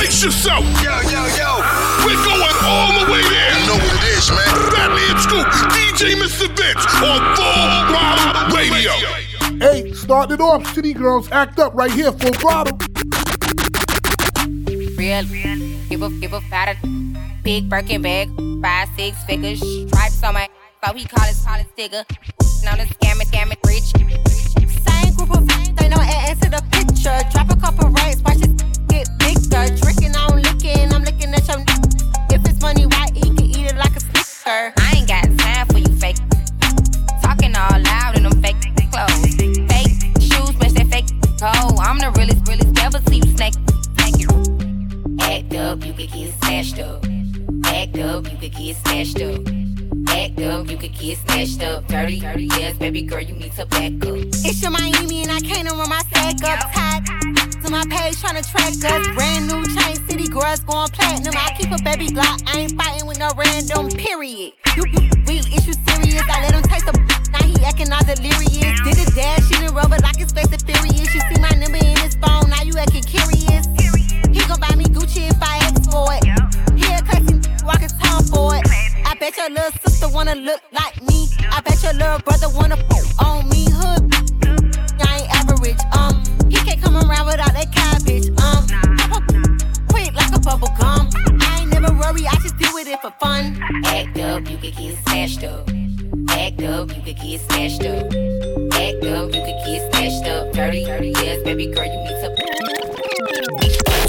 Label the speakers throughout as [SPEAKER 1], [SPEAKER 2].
[SPEAKER 1] Brace yourself.
[SPEAKER 2] Yo, yo, yo.
[SPEAKER 1] We're going all the way there.
[SPEAKER 2] You know what it is, man.
[SPEAKER 1] Fatman Scoop, DJ Mr. Vince on Full Throttle Radio.
[SPEAKER 3] Hey, starting it off, City Girls act up right here, full throttle.
[SPEAKER 4] Real, give a give a fatter, big Birkin bag, five six figures, stripes on my, so he call his call his digger. Known as scam it, scam it, rich.
[SPEAKER 5] Same group of they know add to the picture. Drop a couple racks, watch it get bigger. Drinking, I'm licking, I'm looking at your. If it's money, why he can eat it like a snicker?
[SPEAKER 4] I ain't got time for you fake. Talking all loud in them fake clothes. Fake shoes, match that fake toe. I'm the realest, realest, never see you snake. Act up, you could get snatched up. Act up, you could get snatched up. Act up, you could get snatched up. Dirty, dirty, yes, baby girl, you need to back up.
[SPEAKER 5] It's your Miami and I can't run my stack up tight. To my page tryna track us. Brand new chain city girls going platinum. I keep a baby Glock. I ain't fighting with no random period. You, you real issue serious. I let him taste the now he acting all delirious. Did a dash in the rubber like his face is furious. You see my number in his phone. Now you acting curious. He gon' buy me Gucci if I ask for it. He a cussing walk his tongue for it. Bet your little sister wanna look like me. I bet your little brother wanna on me. Hood I ain't average. Um, he can't come around without that cabbage. Um, quick like a bubble gum. I ain't never worry, I just deal with it for fun.
[SPEAKER 4] Act up, you could get snatched up. Act up, you could get snatched up. Act up, you could get snatched up. Dirty, dirty, yes, baby girl, you need to.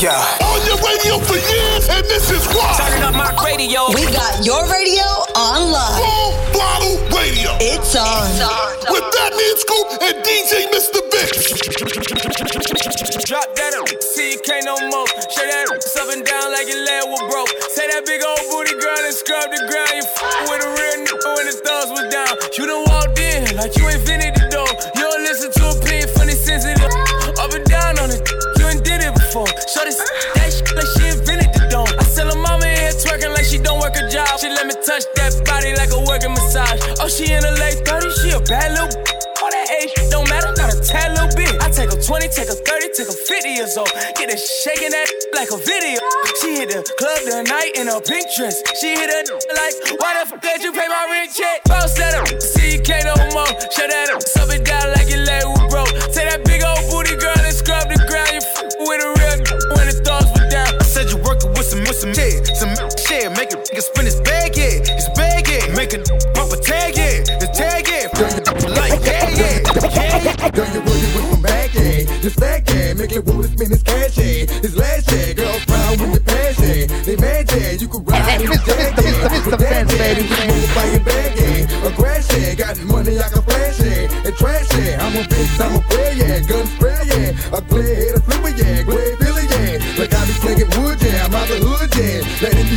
[SPEAKER 2] Yeah.
[SPEAKER 1] On your radio for years, and this is why.
[SPEAKER 6] Turning up my radio.
[SPEAKER 7] We got your radio online.
[SPEAKER 1] Full Throttle Radio.
[SPEAKER 7] It's on.
[SPEAKER 1] With Fatman Scoop and DJ Mr. Vince.
[SPEAKER 6] Drop that up. See you can't no more. Shake that ass up and down like your leg was broke. Say that big old booty girl and scrub the ground. You f- with a real nigga when the thugs was down. You done walked in like you ain't let me touch that body like a working massage. Oh, she in her late 30s, she a bad little all that age don't matter, not a tad little bit. I take a 20, take a 30, take a 50 years old. Get her shaking that like a video. She hit the club tonight in a pink dress. She hit her like, why the fuck did you pay my rent check? Bounce that up, see you can't no more. Shut that up, sub it down like your leg was broke. Take that big old booty girl and scrub the ground. You f- with a real when the thugs were down.
[SPEAKER 8] I said you working with some, with some shit, some shit. Make a nigga spin his bag,
[SPEAKER 9] Girl, you working with some bag, yeah. This flag, yeah. Make it woman spin his cash, yeah. His last, yeah. Girls proud with the passion. They mad, yeah. You can ride in his jag, yeah. With that, yeah. You can move by your bag, yeah. A crash, yeah. Got money, I can flash, yeah. And trash, yeah. I'm a bitch, I'm a player, yeah. Gun spray, yeah. A clear head, a flipper, yeah. Grey Billy, yeah. Like I be slinging wood, yeah. I'm out the hood, yeah. Let it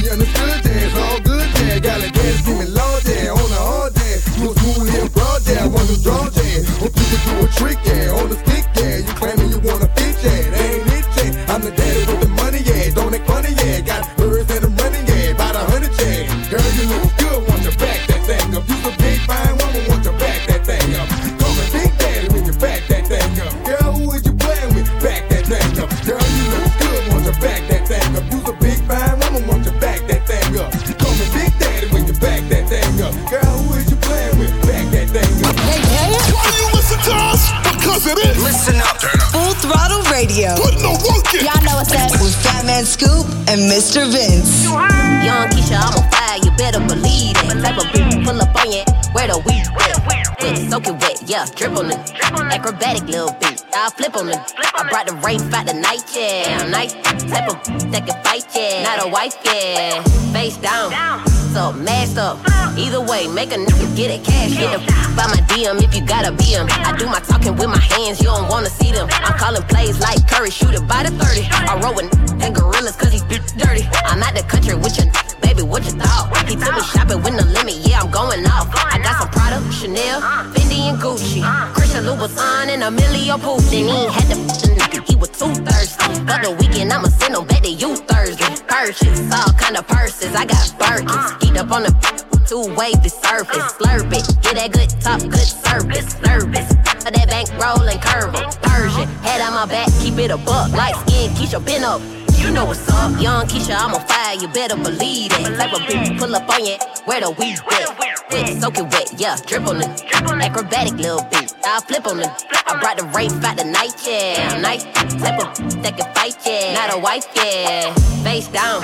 [SPEAKER 7] Mr. Vince.
[SPEAKER 4] Young Keisha, I'm on fire, you better believe it. Type of beat, pull up on you, where the weed wet. Wet, soak it wet, yeah, drip on it. Acrobatic little beat, I flip on it. I brought the rain fight the night, yeah. Nice type of that can fight, yeah. Not a wife, yeah. Face down, so masked up. Either way, make a nigga get it cash. Get the by my DM if you gotta be him. I do my talking with my hands, you don't wanna see them. I'm calling plays like Curry, shoot it by the 30. I roll with and gorillas cause he's the baby, what you thought? He took me shopping with no limit, yeah, I'm going off. I got some Prada, Chanel, Fendi and Gucci, Christian Louboutin and Emilio Pucci. He ain't had the nigga, he was too thirsty. But the weekend, I'ma send him back to you Thursday. Purchase all kind of purses, I got Birkins. Geeked up on the two wavy surface, slurp it, get that good top, good service, service. For that bank roll and curve. Persian, head on my back, keep it a buck, light skin, Keisha been up. you know what's up. Young Keisha, I'm on fire, you better believe it. Type of bitch pull up on you, where the weed at? Wet, soak it wet, yeah, drip on it. Acrobatic little beat, I flip on it. I brought the rape out the night, yeah. Nice type of that can fight, yeah. Not a wife, yeah. Face down,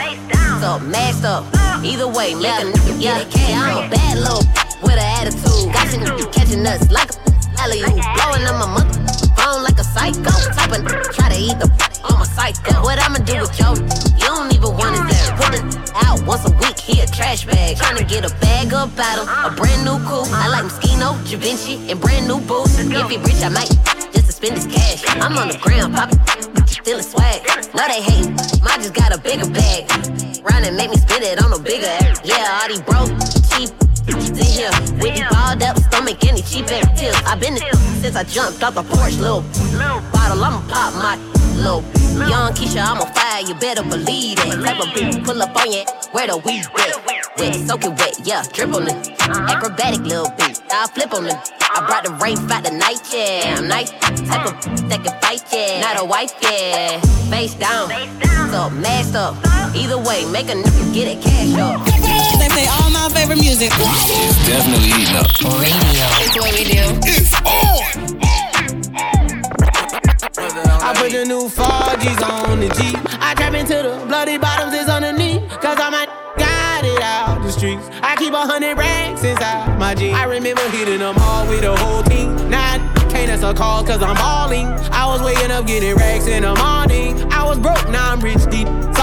[SPEAKER 4] so masked up. Either way, make a nigga cash. I'm a bad little with an attitude. Got you catching us like a alley oop. Blowing up my mother phone like a psycho. Type of try to eat the on my psycho. What I'ma do with yo? You don't even want it there. Put it out once a week, he a trash bag. Tryna get a bag of battle, a brand new coupe. I like Moschino, Da Vinci, and brand new boots. If he rich, I might just to spend his cash. I'm on the ground, poppin', stealing swag. No, they hatin', I just got a bigger bag. Run and make me spend it on a bigger. Yeah, all these broke, cheap here with the balled up stomach and the cheap ass tips. i been the since I jumped off the porch, little bottle. I'ma pop my little young Keisha. I'm on fire, you better believe it. Type of bitch pull up on you, where the weed at? Wet, soak it wet, yeah, drip on it. Acrobatic little bitch, I flip on it. I brought the rape out the night, yeah. I'm nice, type of that can fight, yeah. Not a wife, yeah. Face down, so masked up. Either way, make a nigga get it cash up.
[SPEAKER 10] They play all my favorite music.
[SPEAKER 11] It's definitely heating up.
[SPEAKER 10] Radio. It's what we do.
[SPEAKER 1] It's on.
[SPEAKER 12] I put the new 4Gs on the G. I trap into the bloody bottoms is underneath. Cause I'm a got it out the streets. I keep a hundred racks inside my jeans. I remember hitting them all with the whole team. Now I can't answer calls cause I'm balling. I was waking up getting racks in the morning. I was broke, now I'm rich, deep, salty.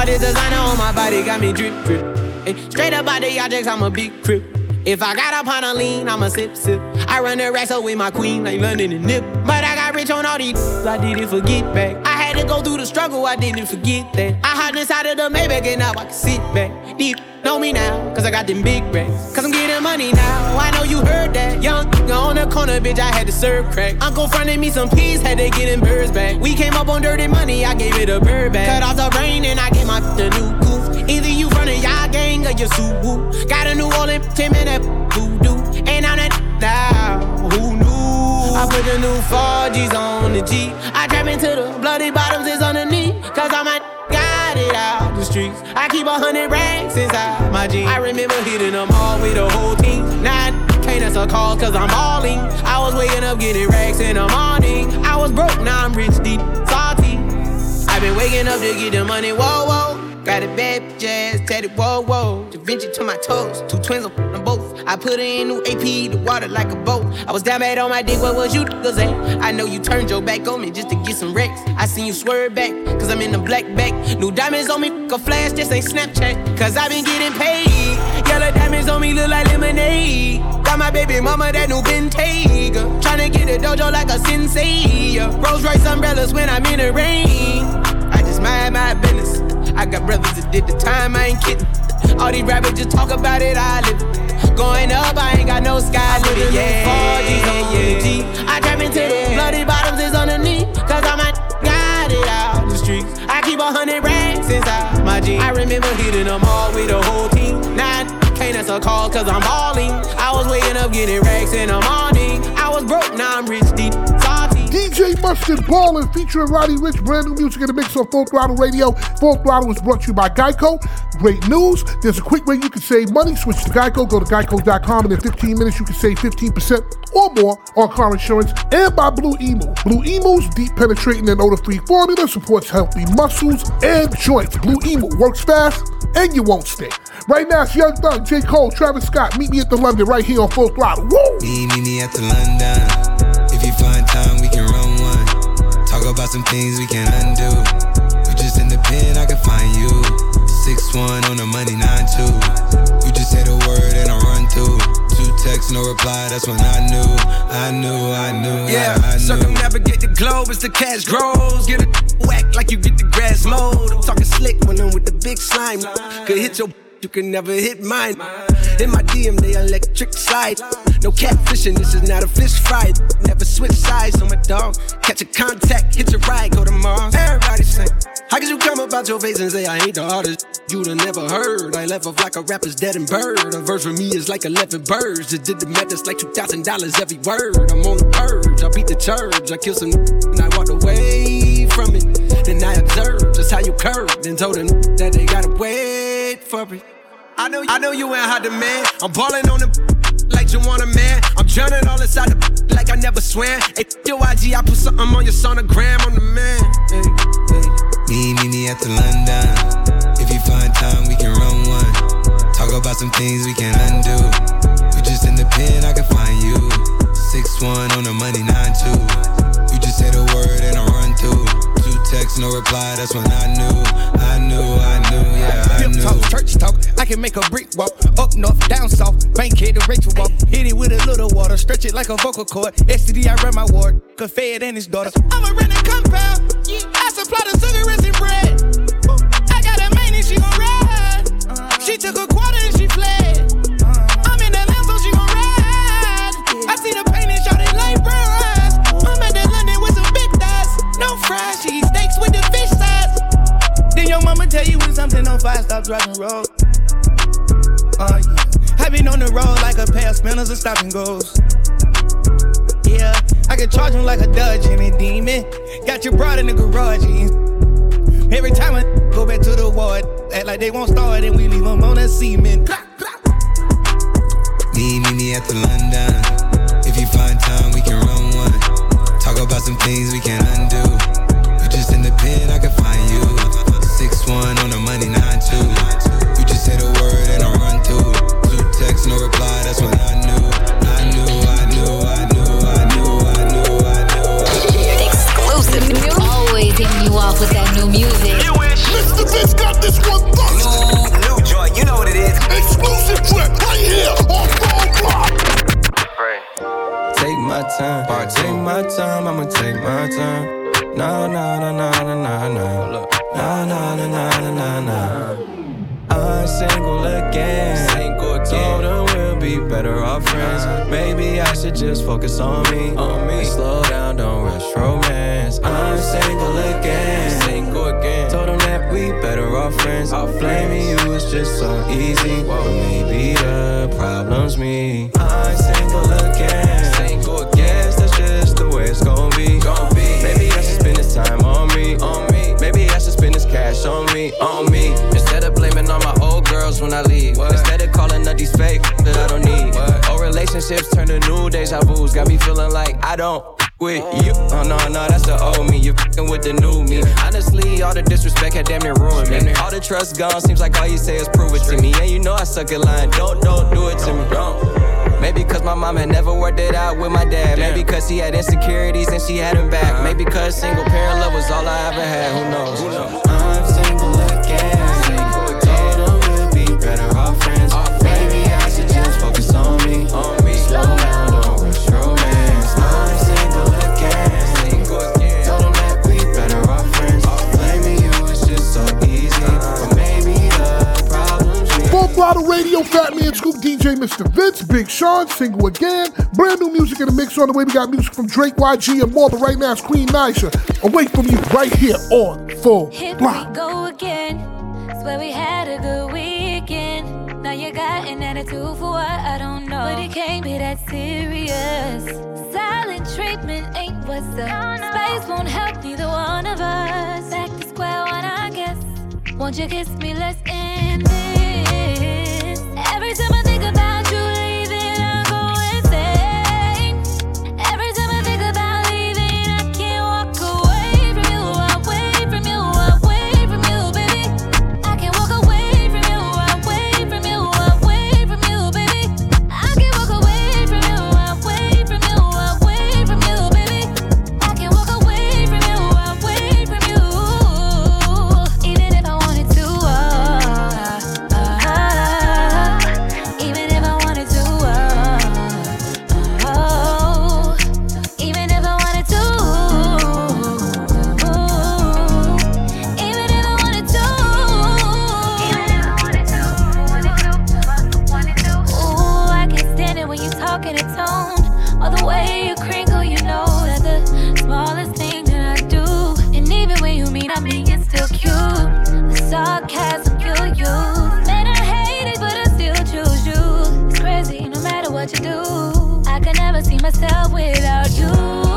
[SPEAKER 12] All this designer on my body got me drip, drip. Hey, straight up out the objects, I'm a big crip. If I got up on a lean, I'ma sip, sip. I run the up with my queen, like London and Nip. But I got rich on all these, I didn't forget back. I had to go through the struggle, I didn't forget that. I hopped inside of the Maybach and now I can sit back. Deep, know me now, cause I got them big racks. Cause I'm getting money now, I know you heard that. Young, on the corner, bitch, I had to serve crack. Uncle fronted me some peas, had to get them birds back. We came up on dirty money, I gave it a bird back. Cut off the brain and I gave my the new gang or your Subaru. Got a New Orleans Tim and that voodoo. And I'm that now, who knew? I put the new 4Gs on the G. I trap into the bloody bottoms is underneath. Cause I'm a got it out the streets. I keep a hundred racks inside my jeans. I remember hitting them all with the whole team. I can't answer calls cause I'm balling. I was waking up getting racks in the morning. I was broke, now I'm rich, deep, salty. I've been waking up to get the money, whoa, whoa. Got a bad jazz, tatted, whoa, whoa. Da Vinci to my toes, two twins on them both. I put in new AP, the water like a boat. I was down bad on my dick, what was you niggas at? I know you turned your back on me just to get some wrecks. I seen you swerve back, cause I'm in the black back. New diamonds on me, a flash, this ain't Snapchat. Cause I been getting paid. Yellow diamonds on me look like lemonade. Got my baby mama that new Bentayga. Tryna get a dojo like a sensei. Rolls Royce umbrellas when I'm in the rain. I just mind my business. I got brothers that did the time, I ain't kidding. All these rappers just talk about it, I live it. Going up, I ain't got no sky limit. Yeah, 4G's on the G. I trap into the bloody bottoms is underneath. Cause I'm a got it out the streets. I keep a hundred racks inside my jeans. I remember hitting them all with the whole team. Nine can't answer calls cause I'm balling. I was waking up getting racks in the morning. I was broke, now I'm rich, deep, salty.
[SPEAKER 3] DJ Mustard Ballin' featuring Roddy Ricch, brand new music in the mix on Full Throttle Radio. Full Throttle is brought to you by Geico. Great news. There's a quick way you can save money. Switch to Geico. Go to geico.com and in 15 minutes you can save 15% or more on car insurance. And by Blue Emu. Blue Emu's deep penetrating and odor-free formula supports healthy muscles and joints. Blue Emu works fast and you won't stay. Right now it's Young Thug, J. Cole, Travis Scott. Meet me at the London right here on Full Throttle. Woo!
[SPEAKER 13] Meet me at the London. If you find some things we can undo. You just in the pen, I can find you. Six one on the money, nine two. You just say the word and I run through. Two texts, no reply. That's when I knew, I knew, I knew.
[SPEAKER 14] Yeah,
[SPEAKER 13] I, I knew.
[SPEAKER 14] circumnavigate the globe as the cash grows. Get a whack like you get the grass mowed. I'm talking slick when I'm with the big slime. Could hit your, you can never hit mine. In my DM, they electric slide. No catfishing, this is not a fish fry. Never switch sides on my dog. Catch a contact, hit your ride, go to Mars. Everybody say, How could you come about your face and say I ain't the artist you'd have never heard? I left off like a rapper's dead and bird. A verse for me is like 11 birds. Just did the math, it's like $2,000 every word. I'm on the purge, I beat the church. I killed some and I walked away from it. Then I observed just how you curved and told them that they gotta wait for it. I know, I know you ain't hot demand. I'm balling on the like you want a man. I'm drowning all inside the like I never swam. Hey, your IG, I put something on your sonogram. I'm the man. Hey,
[SPEAKER 13] hey. Me, me, me at the London. If you find time, we can run one. Talk about some things we can undo. You just in the pen, I can find you. Six one on the money, nine two. You just say the word and I run through. Two texts, no reply. That's when I knew, I knew, I knew, yeah, I knew.
[SPEAKER 15] Talk, church talk. I can make a brick walk. Up north, down south. Bank head to Rachel walk. Hit it with a little water. Stretch it like a vocal cord. STD, I ran my ward. Fed and his daughter. I'ma rent a compound. I supply the sugar and bread. I got a main and she gon' ride. She took a you when on fire, stop driving road. Uh, yeah. I been on the road like a pair of spinners and stopping goes. Yeah, I can charge him like a Dodge and a demon. Got your broad in the garage. Every time I go back to the ward, act like they won't start and we leave them on a cement.
[SPEAKER 13] Me, me, me at the London. If you find time, we can run one. Talk about some things we can undo. You just in the pen, I can find you. Six one on the money, nine two. You just say the word and I run through. Two texts, no reply. That's when I knew, I knew, I knew, I knew, I knew, I knew, I knew.
[SPEAKER 16] Exclusive. Always hitting you off with that new music.
[SPEAKER 1] Mr. Vince got this one first.
[SPEAKER 2] New, new joint, you know what it is.
[SPEAKER 1] Exclusive track right here on Full Block.
[SPEAKER 13] Take my time, take my time, I'ma take my time. No, no, no, no, no, no, no. No, no, no, no, no, no, no. I'm single again. Single again. Told her we'll be better off friends. Maybe I should just focus on me. On me. Slow down, don't rush romance. I'm single again. Single again. Told them that we better off friends. I'm blaming you is just so easy. But maybe the problem's me. I'm single again. Cash on me. On me. Instead of blaming all my old girls when I leave. Instead of calling up these fake that I don't need. Old relationships turn to new deja vu's. Got me feeling like I don't with you. Oh, oh no, no, that's the old me. You fing with the new me. Honestly, all the disrespect had damn near ruined me. All the trust gone. Seems like all you say is prove it to me. And you know I suck at lying. Don't, don't do it to me. Don't. Maybe cause my mom had never worked it out with my dad. Maybe cause he had insecurities and she had him back. Uh-huh. Maybe cause single parent love was all I ever had. Who knows? Who knows?
[SPEAKER 3] Throttle Radio, Fatman Scoop, DJ Mr. Vince, Big Sean, single again. Brand new music in the mix on the way. We got music from Drake, YG, and more. But right now it's Queen Naija. Away from you, right here on Full
[SPEAKER 17] Here
[SPEAKER 3] Block.
[SPEAKER 17] we go again. Swear we had a good weekend. Now you got an attitude for what I don't know. But it can't be that serious. Silent treatment ain't what's up. Space won't help neither one of us. Back to square one, I guess. Won't you kiss me? Let's end this. myself without you.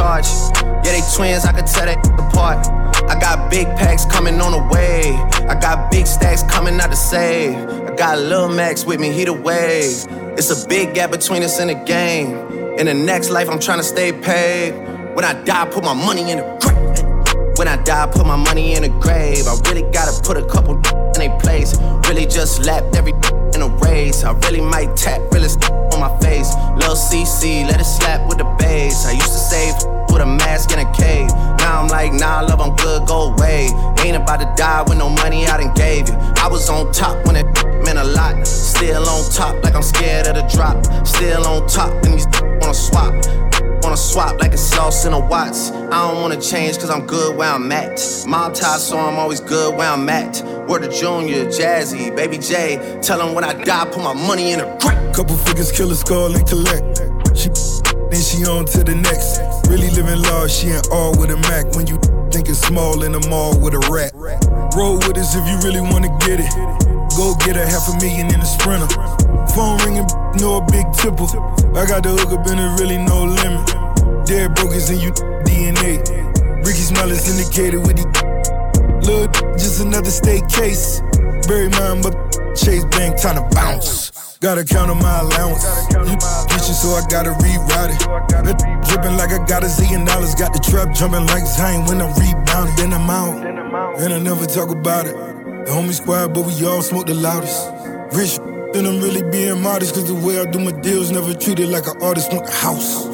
[SPEAKER 18] Charge. Yeah, they twins, I could tell that apart. I got big packs coming on the way. I got big stacks coming out to save. I got Lil Max with me, he the wave. It's a big gap between us and the game. In the next life, I'm trying to stay paid. When I die, put my money in the grave. When I die, put my money in the grave. I really gotta put a couple in they place. Really just lapped every in a race. I really might tap realest on my face. Lil CC, let it slap with the bass. I used to save with a mask in a cave. Now I'm like, nah, love, I'm good, go away. Ain't about to die with no money I done gave you. I was on top when it meant a lot. Still on top, like I'm scared of the drop. Still on top, and these wanna swap. Wanna swap like a sauce in a Watts. I don't wanna change cause I'm good where I'm at. Mob tie, so I'm always good where I'm at. Word of Junior, Jazzy, Baby J. Tell him when I die, put my money in a grave.
[SPEAKER 19] Couple figures, kill a skull and collect. She then she on to the next. Really living large, she ain't all with a Mac. When you think it's small in the mall with a rat. Roll with us if you really wanna get it. Go get a half a million in a sprinter. Phone ringing, no a big tipple. I got the hook up and there really no limit. Dead brokers in you DNA. Ricky Smile is indicated with the Just another state case. Bury mine, but Chase Bank time to bounce. Gotta count on my allowance. Kitchen, so I gotta rewrite it. Dripping like I got a zillion dollars. Got the trap jumping like Zayn when I'm rebounding. Then I'm out, and I never talk about it. The homie squad, but we all smoke the loudest. Rich, then I'm really being modest. Cause the way I do my deals, never treated like an artist. Want the house.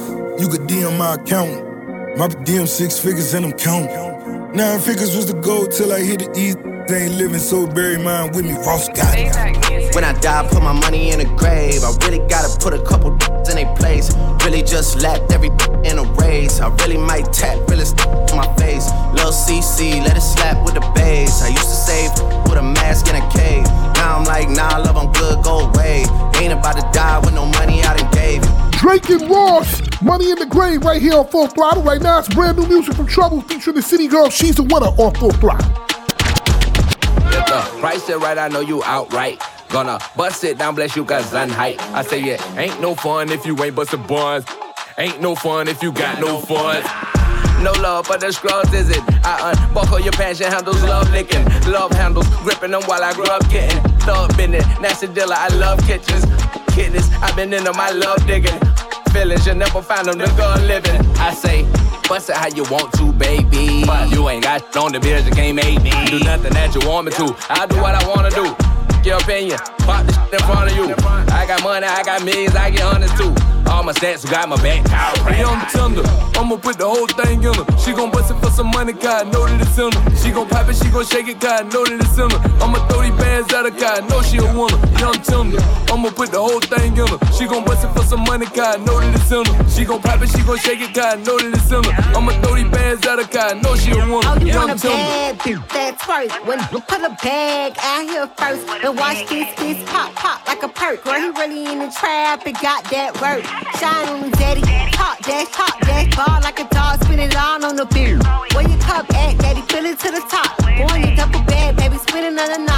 [SPEAKER 19] You could DM my account. My DM six figures and I'm counting. Nine figures was the goal till I hit the east. They ain't living, so bury mine with me. Ross got it.
[SPEAKER 18] When I die, put my money in a grave. I really gotta put a couple in they place. Really just lapped every in a race. I really might tap realest on my face. Lil CC, let it slap with the bass. I used to save with a mask in a cave. Now I'm like, nah, love, I'm good, go away. Ain't about to die with no money I done gave you.
[SPEAKER 3] Drake and Ross, Money in the Grave, right here on Full Throttle. Right now, it's brand new music from Trouble featuring the City Girl. She's the winner on Full Throttle.
[SPEAKER 20] If the uh, price is right, I know you outright. Gonna bust it down, bless you, cause I'm hype. I say, yeah, ain't no fun if you ain't bustin' buns. Ain't no fun if you got no fun. No love for the scrubs, is it? I unbuckle your passion handles, love licking. Love handles, gripping them while I grow up getting. Thug bending, nasty dealer, I love kitchens. Kidneys, I've been into my love digging. Feelings, you never find them, the gun living. I say, bust it how you want to, baby. But you ain't got on the bills, you can't make me do nothing that you want me to. I do what I wanna do. Your opinion, pop the shit in front of you. I got money, I got millions, I get hundreds too. All my stats got my back.
[SPEAKER 21] Hey, young tender, I'ma put the whole thing in her. She gon' bust it for some money, God, know that it's in her. She gon' pop it, she gon' shake it, God, know that it's in her. I'ma throw these bands at her, God, know she a winner. Young tender, I'ma put the whole thing in her. She gon' bust it for some money, God, know that it's in her. She gon' pop it, she gon' shake it, God, know that it's in her. I'ma throw these bands at her, God, know she a winner.
[SPEAKER 5] Oh, you
[SPEAKER 21] Young
[SPEAKER 5] want a bad that's first. When you put a bag out here first, and watch this, this pop, pop like a perk. Girl, he really in the trap and got that work. Shine on him, daddy. Top dash, top dash, ball like a dog, spin it all on the beer. Where your cup at, daddy? Fill it to the top. Going in double bag, baby, spin another knot.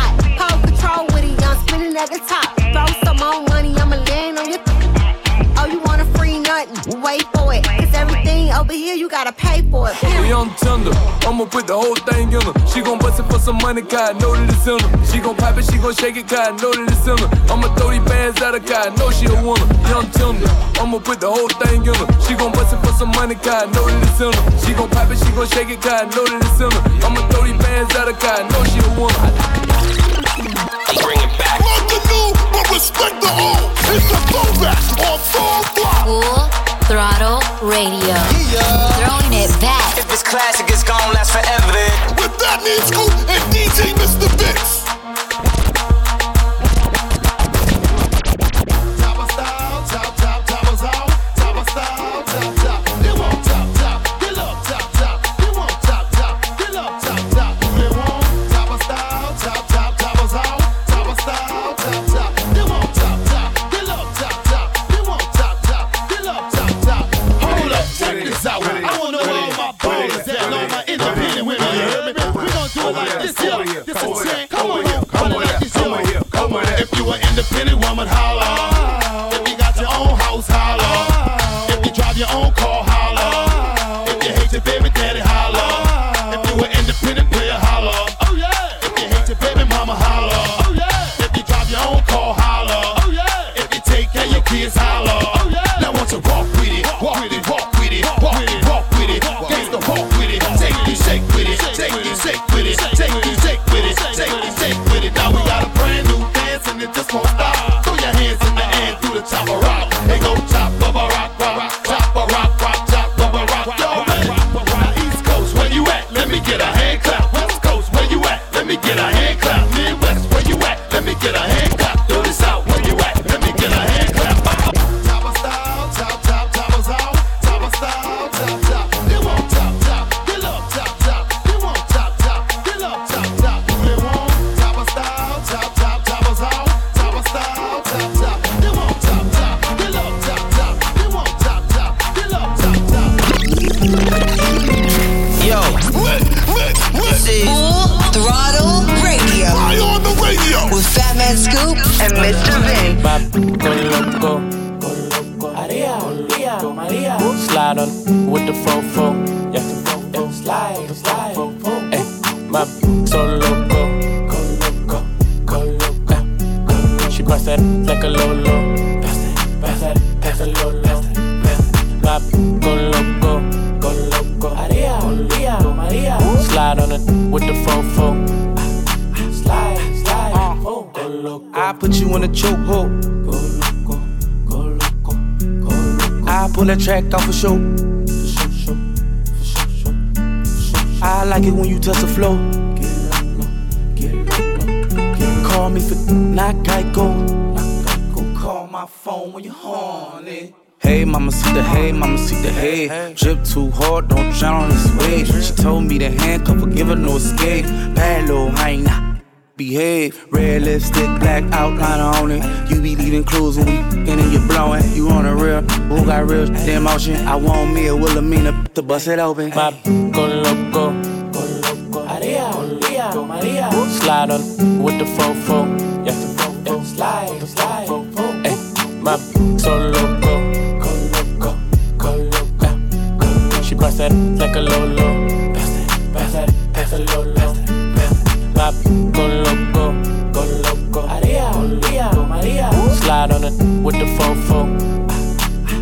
[SPEAKER 5] Here, you gotta pay for it.
[SPEAKER 21] We on tender, I'ma put the whole thing in her. She gon' bust it for some money, God, know that it's in her. She gon' pop it, she gon' shake it, God, know that it's in her. I'ma throw these bands at her, God, know she a winner. Young tender, I'ma put the whole thing in her. She gon' bust it for some money, God, know that it's in her. She gon' pop it, she gon' shake it, God, know that it's in her. I'ma throw these bands at her, God, know she a winner.
[SPEAKER 1] Bring it back. Love the new, but respect the old. It's the throwback on full throttle.
[SPEAKER 22] Full Throttle Radio. Throwing it back.
[SPEAKER 2] If this classic is gone, last forever.
[SPEAKER 1] With that means Scoop and DJ Mr.
[SPEAKER 23] Vince.
[SPEAKER 1] Independent woman, holla.
[SPEAKER 24] Slide on it with the fofo. Slide, slide. Oh, go loco.
[SPEAKER 25] I put you in a chokehold. I pull that track off a show. I like it when you touch the floor. Call me for not Geico. Call my phone when you're horny. Hey, mama, see the hey, mama, see the hey. Drip too hard, don't drown on this wave. She told me to handcuff her, give her no escape. Bad little hyena. Behave, red lipstick, black outline on it. You be leaving clues when we f***ing and you blowing. You on a real, who got real shit in motion? I want me a Wilhelmina to bust it open.
[SPEAKER 24] My go loco, go loco. Maria, Maria, Maria. Slide on with the fofo. Yeah, yeah. slide, slide. Hey, my so loco, that like a lolo. Pass that, pass that, pass that lolo. My go loco, go loco. Maria, Maria, Maria. Slide on it with the fofo.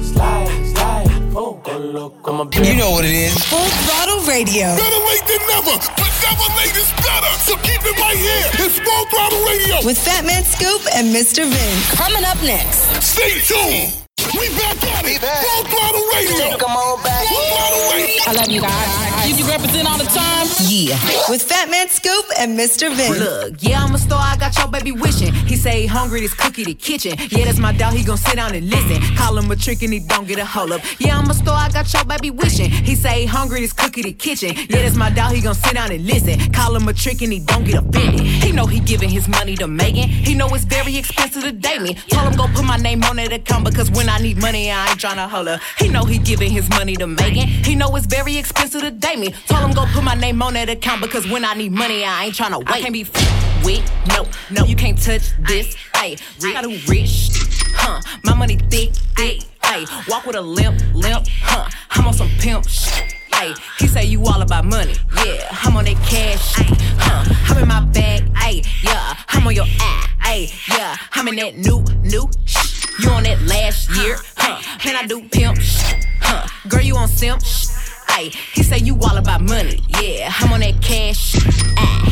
[SPEAKER 24] Slide, slide. Oh, go loco. I'm a bitch.
[SPEAKER 7] You know what it is. Full Throttle Radio.
[SPEAKER 1] Better late than never, but never late is better. So keep it right here. It's Full Throttle Radio.
[SPEAKER 7] With Fatman Scoop and Mr. Vince. Coming up next.
[SPEAKER 1] Stay tuned. We back at it. Full Throttle Radio.
[SPEAKER 2] Come on back.
[SPEAKER 1] Full Throttle Radio.
[SPEAKER 10] I love you guys. You, you represent all the time.
[SPEAKER 7] Yeah. With Fatman Scoop and Mr. Vince.
[SPEAKER 26] Look, yeah, I'm a star, I got your baby wishing. He say he hungry, this cookie the kitchen. Yeah, that's my dog, he gon' sit down and listen. Call him a trick and he don't get a hold up. Yeah, I'm a star, I got your baby wishing. He say he hungry, this cookie the kitchen. Yeah, that's my dog, he gon' sit down and listen. Call him a trick and he don't get offended. He know he giving his money to Megan. He know it's very expensive to date me. Told him go put my name on that account because when I need money, I ain't tryna holler. He know he giving his money to Megan. He know it's very expensive to date me. Told him go put my name on that account because when I need money, I ain't tryna wait. I can't be f- with, no, no, you can't touch this. Hey, got a rich, huh? My money thick, thick. Hey, walk with a limp, limp, huh? I'm on some pimp shit. Hey, he say you all about money. Yeah, I'm on that cash shit. Huh? I'm in my bag. Hey, yeah, I'm on your eye. Hey, yeah, I'm in that new, new shit. You on that last year, huh? Man, I do pimp shit, huh? Girl, you on simp shit. Ay, he say you all about money. Yeah, I'm on that cash.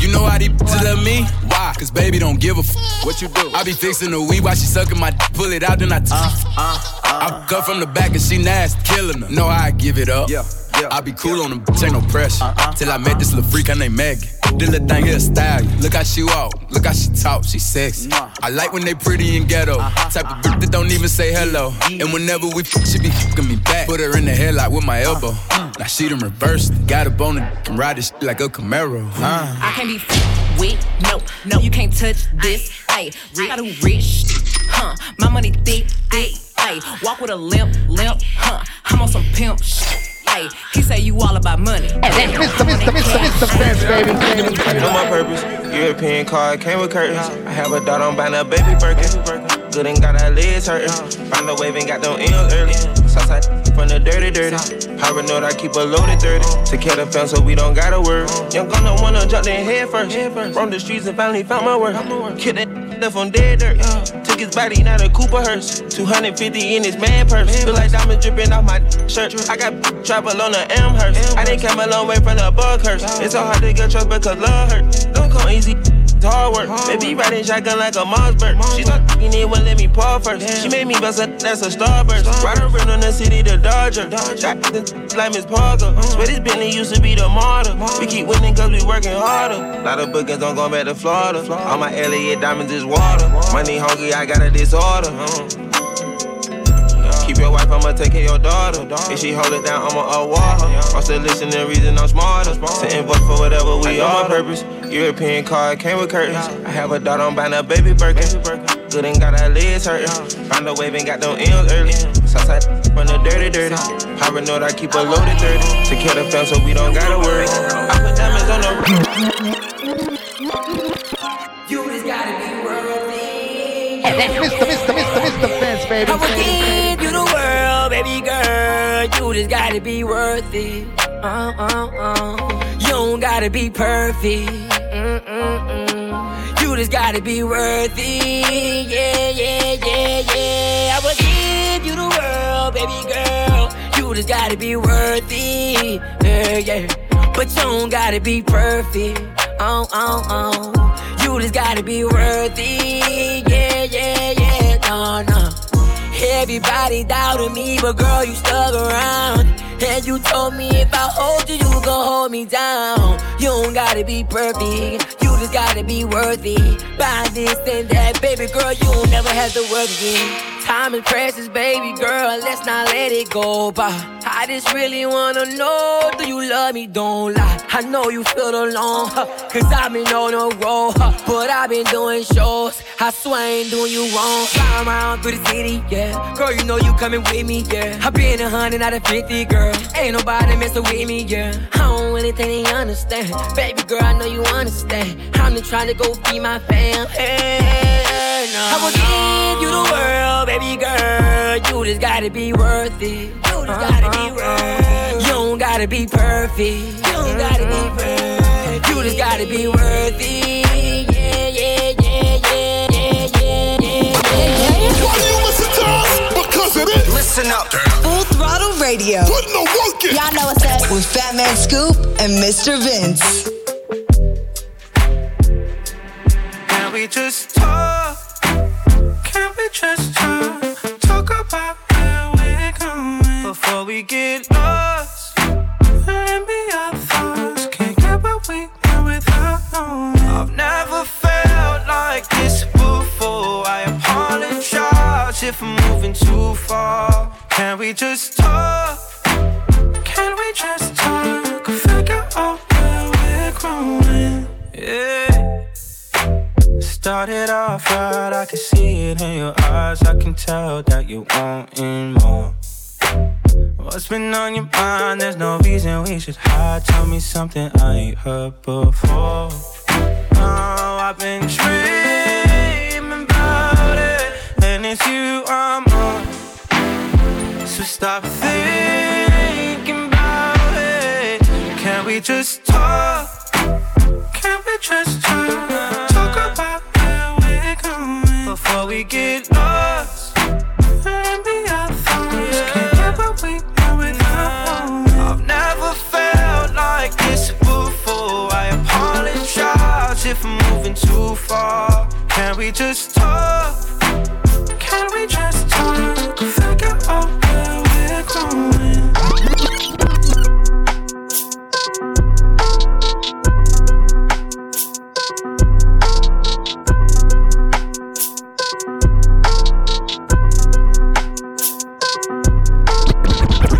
[SPEAKER 11] You know how they to love me? Why? Cause baby don't give a f. What you do? I be fixing the weed while she sucking my d- pull it out, then I t- uh, uh, I cut from the back and she nasty, killing her. Know how I give it up. Yeah. I be cool on them, bitch, ain't no pressure. Till I met this little freak, her name Maggie. This little thing here style. Look how she walk, look how she talk, she sexy. I like when they pretty and ghetto. Type of bitch that don't even say hello. And whenever we f, she be fucking me back. Put her in the headlock with my elbow. Now she done reversed. Got a bone and can ride this shit like a Camaro. Uh.
[SPEAKER 26] I can't be f- with, no, no, you can't touch this. Ay, got a rich, huh? My money thick, thick. Ay, walk with a limp, limp, huh? I'm on some pimp shit. Ay, he say you all about money.
[SPEAKER 8] Mr. Mr. Mr. Mr. Fans, baby.
[SPEAKER 27] I know my purpose. European car came with curtains. I have a daughter, I'm buying a baby Birkin. Good and got our legs hurting. Find a wave and got them M's early. Southside from the dirty, dirty. Paranoid, I keep a loaded 30. To kill the fam so we don't gotta worry. Young gonna wanna jump in head first. From the streets and finally found my work. Kid that left on dead dirt. Took his body, not a Cooper hearse. 250 in his man purse. Feel like diamonds dripping off my shirt. I got travel on the Amherst. I didn't come a long way from the bug hearse. It's so hard to get trust because love hurt. Don't come easy. Hard work. Baby riding shotgun like a Mossberg. She start fucking it, won't let me paw first. She made me bust a that's a starburst. Ride around on the city, the Dodger. Got the like Miss Parker. Swear this Bentley used to be the martyr. We keep winning cause we working harder. Lot of bookings on going back to Florida. All my Elliott diamonds is water. Money hungry, I got a disorder. Keep your wife, I'ma take care of your daughter. If she hold it down, I'ma award her. I'm still listening, reason I'm smarter. Sitting voice for whatever we are. purpose. European car came with curtains. I have a daughter, I'm buying a baby Birkin. Good and got our legs hurting. Find a wave and got them M's early. Southside from the dirty, dirty. Paranoid, I keep a loaded 30. To kill the fam so we don't gotta worry. I put diamonds on the
[SPEAKER 28] You just gotta be worthy.
[SPEAKER 3] Mr. Mr. Mr. Mr. Fence, baby.
[SPEAKER 28] I will baby girl. You just gotta be worth it. Uh, uh, uh. You don't gotta be perfect. Mm-mm-mm. You just gotta be worthy. Yeah, yeah, yeah, yeah. I will give you the world, baby girl. You just gotta be worthy. Yeah, yeah. But you don't gotta be perfect. Oh, oh, oh. You just gotta be worthy. Yeah, yeah, yeah. No, no. Everybody doubted me, but girl, you stuck around. And you told me if I hold you, you gon' hold me down. You don't gotta be perfect, you just gotta be worthy. Buy this and that, baby girl, you'll never have to work again. Time is precious, baby girl, let's not let it go by. I just really wanna know, do you love me? Don't lie. I know you feel alone, huh, cause I've been on a roll, huh, but I've been doing shows. I swear I ain't doing you wrong. Fly around through the city, yeah. Girl, you know you coming with me, yeah. I been a hundred out of fifty, girl. Ain't nobody messing with me, yeah. I don't really think they understand. Baby girl, I know you understand. I'm just trying to go feed my fam. No. I will give you the world, baby girl. You just gotta be worth it. You just gotta be worth You don't gotta be perfect. You don't gotta be perfect. You just gotta be worthy. Yeah, yeah, yeah, yeah, yeah, yeah, yeah, yeah.
[SPEAKER 1] Why do you listen to us? Because it is.
[SPEAKER 28] Listen up.
[SPEAKER 7] Full throttle radio.
[SPEAKER 1] Putting the work in.
[SPEAKER 7] Y'all know what's up. With Fatman Scoop and Mr. Vince.
[SPEAKER 29] Can we just talk? We get On your mind? There's no reason we should hide. Tell me something I ain't heard before. Oh, I've been dreaming we just talk? Can we just talk? Figure out where we're going.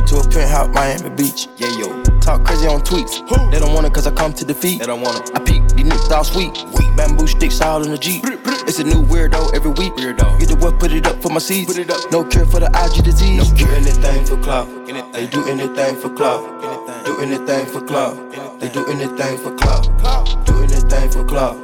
[SPEAKER 27] to a penthouse, Miami Beach. Yeah, yo. Talk crazy on tweets. They don't want it cause I come to defeat. They don't want it. I peek, these niggas all sweet. All in the Jeep. It's a new weirdo every week. Weirdo. Get the what, put it up for my seeds. Put it up. No cure for the IG disease. No cure. anything for clout. They do anything for clout. Do anything for clout. They do anything for clout. Do anything for clout.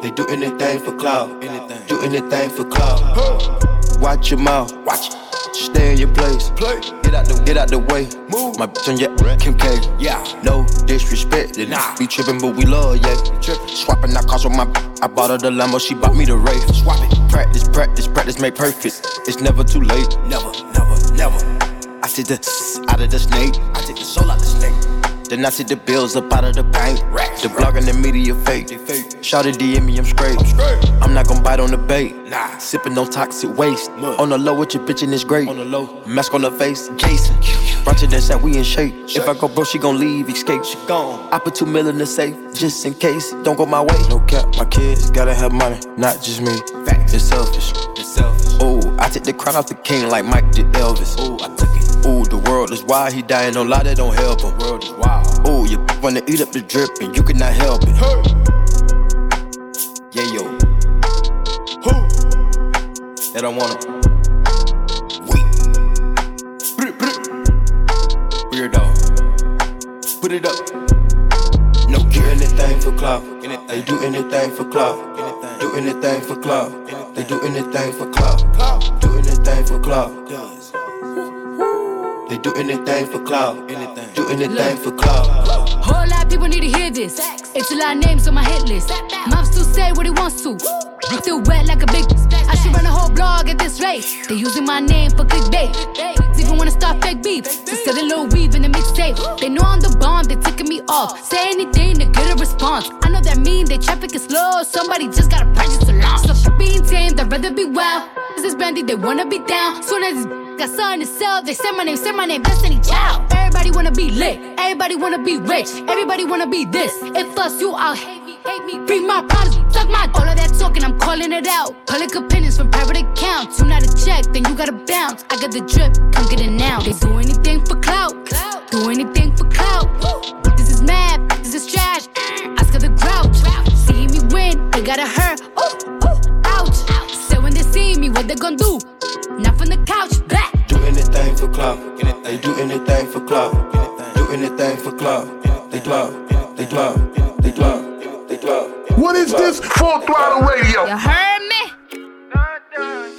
[SPEAKER 18] They do anything for clout. Anything. Do anything for clout. Watch your mouth. Watch it. Stay in your place. Play. Get out the get out the way. Move. My bitch on your Kim K. Yeah. No disrespect. Nah. Be tripping, but we love yeah. Tripping. Swapping out cars with my. I bought her the Lambo. She bought me the Wraith. Swap it. Practice, practice, practice make perfect. It's never too late. Never, never, never. I take the out of the snake. I take the soul out the snake. Then I see the bills up out of the bank. The blog and the media fake. Shout it DM me, I'm straight. I'm not gon' bite on the bait. Nah. Sipping no toxic waste. On the low with your bitch and it's great. On the low. Mask on the face, Jason. Ratchet that said we in shape. If I go bro, she gon' leave, escape. She gone. I put two mil in the safe, just in case. Don't go my way. No cap, my kids gotta have money, not just me. It's selfish. It's selfish. Ooh, I took the crown off the king like Mike did Elvis. Ooh, I took it. Ooh, the world is wild, he dying, no lie, that don't help him. World is wild. Ooh, you wanna eat up the drip and you cannot help it. Yeah, yo. Who? They don't wanna. Wait. Weirdo. Put it up. No do anything for clout. They do anything for clout. Do anything for clout. They do anything for clout. Do anything for clout. They do anything for clout. Do anything for clout.
[SPEAKER 24] Whole lot of people need to hear this. It's a lot of names on my hit list. Mom still say what he wants to. Still wet like a big. I should run a whole blog at this rate. They using my name for clickbait. Even wanna start fake beef. Just sell a little weave in the mixtape. They know I'm the bomb, they ticking me off. Say anything to get a response. I know that mean they traffic is slow. Somebody just gotta purchase a launch. So f- being tamed, I'd rather be wild. This is brandy, they wanna be down. Soon as this got something to sell, they say my name, say my name, Destiny Child. Everybody wanna be lit, everybody wanna be rich, everybody wanna be this. If us, you out, hate me, hate me, bring my problems, suck my all of that talking, I'm calling it out. Public opinions from private accounts. You not a check, then you gotta bounce. I got the drip, come get it now. They do anything for clout, do anything for clout. This is mad, this is trash. Oscar the grouch, see me win, they gotta hurt. Ooh, ooh, ouch. So when they see me, what they gonna do?
[SPEAKER 18] Anything for clout. Do anything for clout. They clout. They clout. They clout. They clout.
[SPEAKER 3] What is this? Full throttle radio.
[SPEAKER 24] You heard me?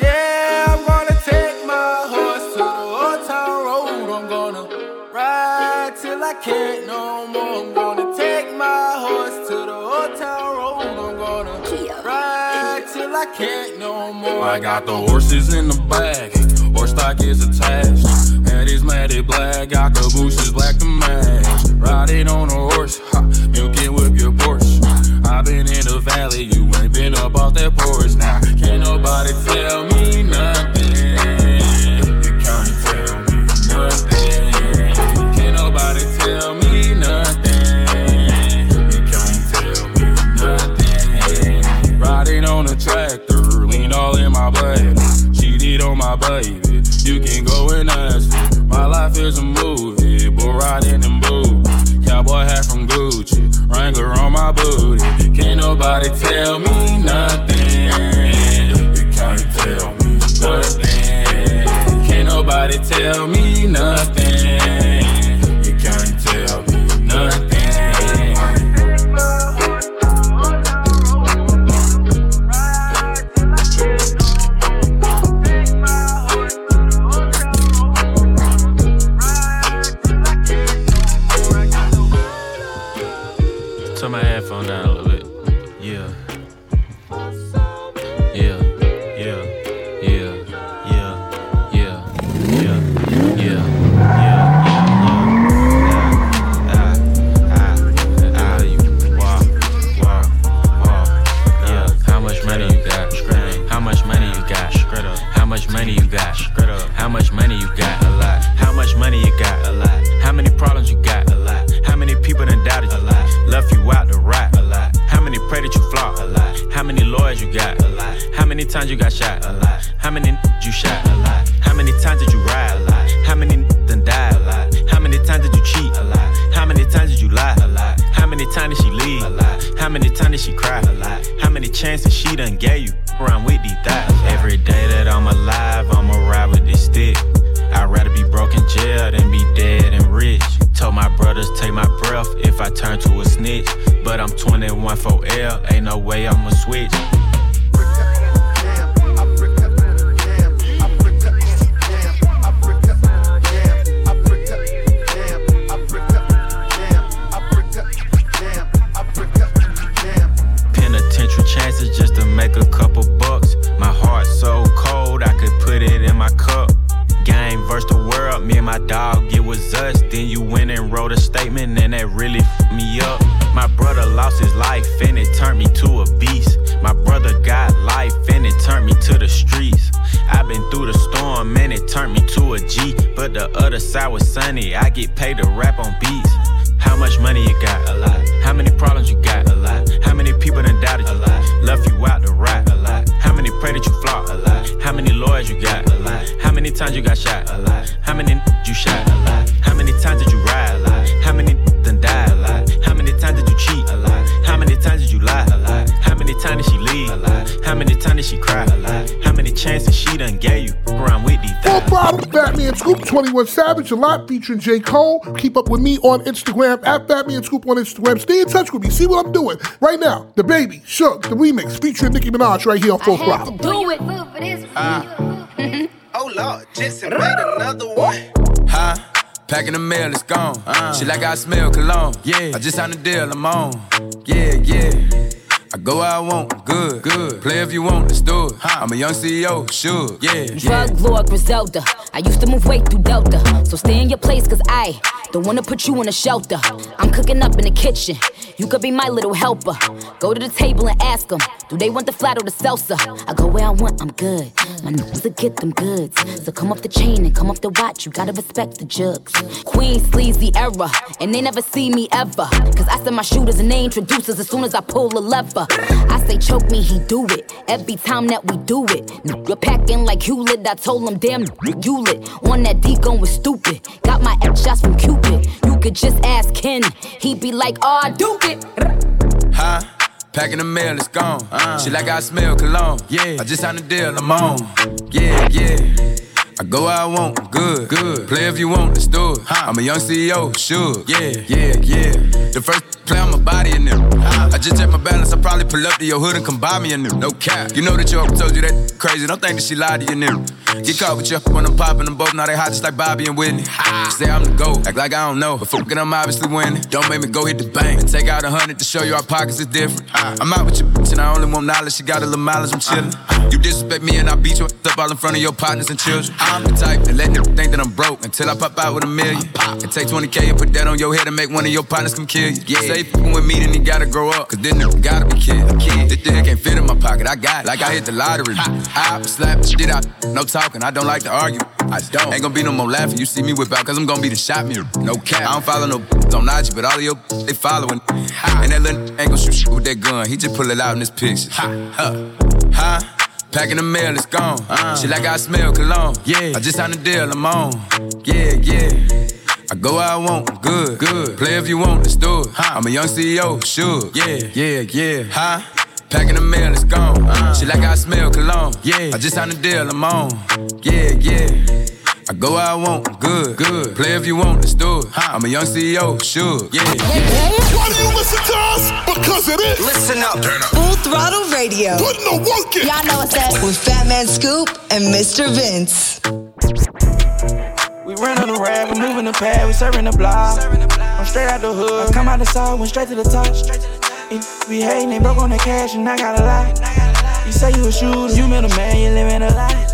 [SPEAKER 29] Yeah, I'm gonna take my horse to the old town road. I'm gonna ride till I can't no more. I'm gonna take my horse to the old town road. I'm gonna ride till I can't no more.
[SPEAKER 30] I got the horses in the back, horse stock is attached. Head is matted black, got bushes black to match. Riding on a horse, ha, you can whip your Porsche. i been in the valley, you ain't been up off that porch. Now, can't nobody tell me nothing. You can't tell me nothing. Can't nobody tell me nothing. You can't tell me nothing. Riding on a tractor, lean all in my blood. Cheated on my baby. Life is a movie, but riding in boots. Cowboy hat from Gucci, Wrangler on my booty. Can't nobody tell me nothing. You can't tell me nothing. Can't nobody tell me nothing.
[SPEAKER 3] Scoop, 21 Savage, a lot featuring J. Cole. Keep up with me on Instagram at Fatman Scoop on Instagram. Stay in touch with me. See what I'm doing. Right now, The Baby, Suge, the remix featuring Nicki Minaj right here on Full Throttle.
[SPEAKER 24] Do it. For this. Uh.
[SPEAKER 31] Oh Lord, Jetson made another one.
[SPEAKER 11] Huh? Packing the mail, it's gone. Uh. She like I smell cologne. Yeah. I just signed a deal, I'm on. Yeah, yeah. I go where I want, good, good. Play if you want, let's do it. I'm a young CEO, sure, yeah.
[SPEAKER 16] Drug lord Griselda. I used to move weight through Delta. So stay in your place, cause I don't wanna put you in a shelter. I'm cooking up in the kitchen. You could be my little helper. Go to the table and ask them, do they want the flat or the salsa? I go where I want, I'm good. My niggas will get them goods. So come off the chain and come off the watch. You gotta respect the jugs. Queen sleazy era, and they never see me ever. Cause I send my shooters and they introduce us as soon as I pull a lever. I say choke me, he do it. Every time that we do it. Nigga packing like Hewlett. I told him, damn, you lit. On that D going stupid. Got my X shots from Cupid. You could just ask Ken. he'd be like, oh, I do it.
[SPEAKER 11] Huh? Packing the mail, it's gone. Uh. She like I smell cologne. Yeah. I just signed a deal, I'm on. Yeah, yeah. I go where I want, good, good. Play if you want, let's do it. I'm a young CEO, sure. Yeah, yeah, yeah. The first play on my body in them. I just check my balance, I probably pull up to your hood and come buy me a new. No cap. You know that your told you that crazy. Don't think that she lied to you, new. Get caught with you when I'm popping them both. Now they hot just like Bobby and Whitney. Say I'm the GOAT, act like I don't know. But fucking I'm obviously winning. Don't make me go hit the bank and take out a hundred to show you our pockets is different. I'm out with your bitch and I only want knowledge. She got a little mileage, I'm chillin'. You disrespect me and I beat you up all in front of your partners and children. I'm the type that let them think that I'm broke until I pop out with a million. And take 20K and put that on your head and make one of your partners come kill you. Yeah. Say you with me, then he gotta grow up. Cause then nigga gotta be kid. This dick can't fit in my pocket. I got it. Like I hit the lottery. I slap the shit out. No talking. I don't like to argue. I don't. Ain't gonna be no more laughing. You see me whip out, cause I'm gonna be the shot mirror. No cap. I don't follow no on IG, but all of your they following. And that little ain't gonna shoot shit with that gun. He just pull it out in this picture. Huh? Huh? Packing the mail, it's gone. Uh. She like I smell cologne. Yeah. I just signed a deal, I'm on. Yeah, yeah. I go where I want, good, good. Play if you want, let's do it. I'm a young CEO, sure. Yeah, yeah, yeah. Huh? Packing the mail, it's gone. Uh. She like I smell cologne. Yeah. I just signed a deal, I'm on. Yeah, yeah. I go where I want, good, good. Play if you want, let's do it. I'm a young CEO, sure. Yeah.
[SPEAKER 1] Why do you listen to us? Because it is.
[SPEAKER 7] Listen up. Full Throttle Radio.
[SPEAKER 1] Put in the work in.
[SPEAKER 7] Y'all know what's up. With Fatman Scoop and Mr. Vince.
[SPEAKER 25] We run on the rag, we moving the pad, we serving the block. I'm straight out the hood, I come out the side, went straight to the top. If we hating, they broke on the cash, and I got a lot. You say you a shooter, you middle man, you living a lie.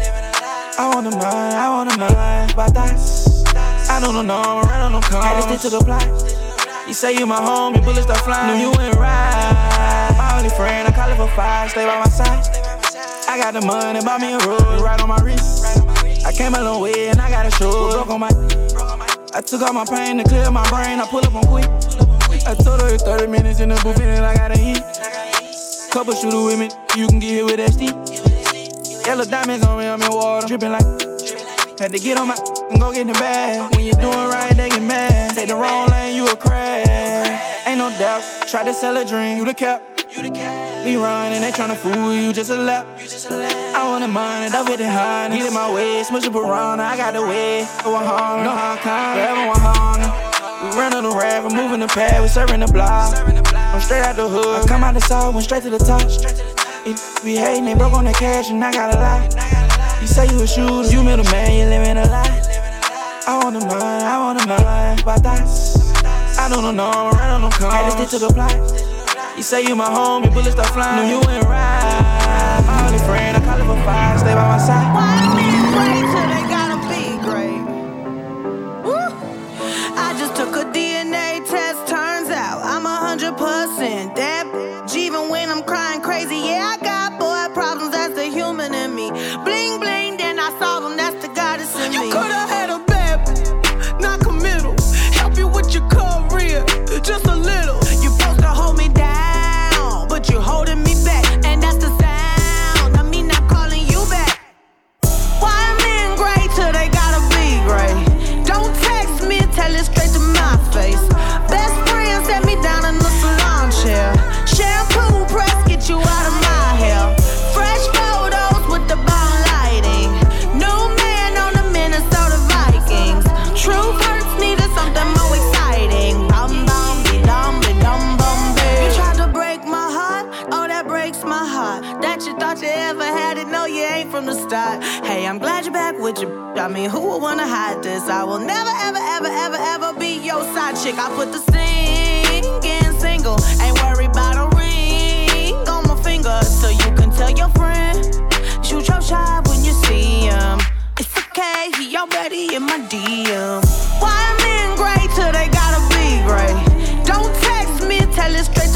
[SPEAKER 25] I want the mind, I want the mind, but that's I don't know, no, I'm running on cars. Had to stick to the plot. You say you my home, homie, bullets start flying. Knew you went right. My only friend, I call it for five, stay by my side. I got the money, bought me a road, right on my wrist. I came a long way and I got a show. Broke on my. I took all my pain to clear my brain. I pull up on quick. I told her it's 30 minutes in the booth and I gotta eat. Couple shooter with me, you can get hit with SD. Yellow diamonds on me, I'm in water, dripping like. Had to get on my and go get the bag. When you doing right, they get mad. Take the wrong lane, you a crash. Ain't no doubt. Try to sell a dream, you the cap. Be running, and they tryna fool you, just a lap. I want the money, that with the high. Need it my way, smush a piranha, I got the way. Go on hard, no hard kind, forever one hard. We run on the I'm moving the pad, we serving the block. I'm straight out the hood. I come out the south, went straight to the top. If we hating, they broke on the cash, and I got a lot. You say you a shooter, you middle man, you living a lie. I want the money, I want the money, that's. I don't know, I'm around on them cars. Had to stick to the plot. You say you my home, your bullets start flying. Knew you ain't right. Only friend, I call it for five, stay by my side.
[SPEAKER 32] With your.
[SPEAKER 12] I mean, who would wanna hide this? I will never, ever, ever, ever, ever be your side chick. I put the singing single, ain't worried about a ring on my finger, so you can tell your friend. Shoot your shot when you see him. It's okay, he already in my DM. Why men great till they gotta be great? Don't text me, tell it straight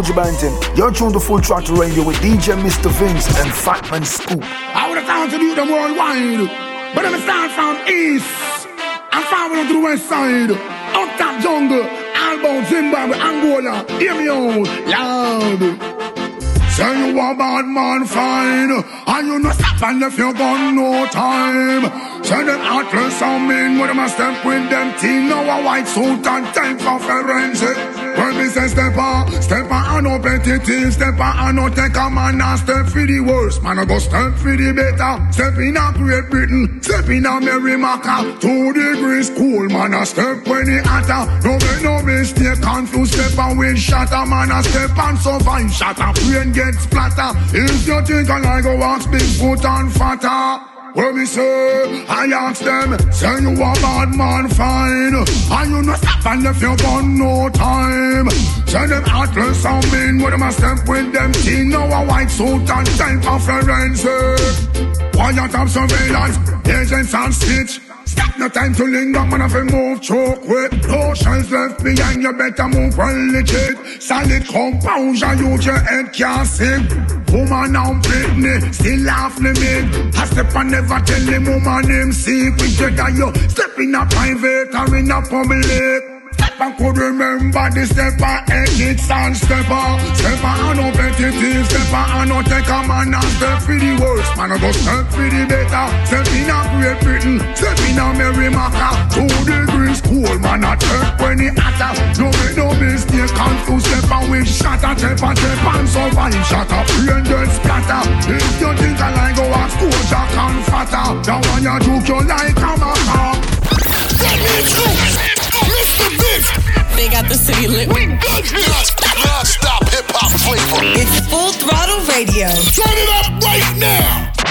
[SPEAKER 33] Banton. You're tuned to Full Throttle Radio with DJ Mr. Vince and Fatman Scoop.
[SPEAKER 34] I would have found to do them worldwide. But I'm a start from east. I'm traveling to the west side. Up top jungle. Albo, Zimbabwe, Angola. Hear me out loud. Say you a bad man fine And you no stop and if you got no time Say them atlas some men With them a step with them team Now a white suit and time for forensic When me say step on Step on and no petty Step on and no take a man And step for the worst. Man I go step for the better. Step in a Great Britain Step in a Merrimaca Two degrees cool Man I step when it hotter. No make no mistake Confused step and wind shatter. Man I step and survive Shatter. Brain get splatter If you think I like go ask Bigfoot and fatter Well, me say, I ask them, say you a bad man fine. And you no stop and if you got no time. Say them atlas and men with them a step with them team? Now a white suit and time for forensic. Quiet of surveillance, agents and stitch Stop no time to linger, man, if you move choke quick. No left behind, you better move well legit. Solid composure, use your head can't sing. Woman on Britney, still laugh me I step and never tell him woman him secret Jigga you step in a private or in a public And could remember the stepper, edits and stepper. Stepper and no petitive, stepper and no take a man and step for the worst. Man, I go step for the better. Step in a Great Britain, step in a Merrimaca. Two degrees cool, man, I turn when it hotter. No make no mistake, confused stepper with shatter, stepper, step and survive. Shatter, brain dead splatter. If you think I like go ask school, Jack and fatter. That one you juke you like
[SPEAKER 7] got the city lit.
[SPEAKER 17] We got non-stop hip hop flavor.
[SPEAKER 7] It's full throttle radio.
[SPEAKER 17] Turn it up right now.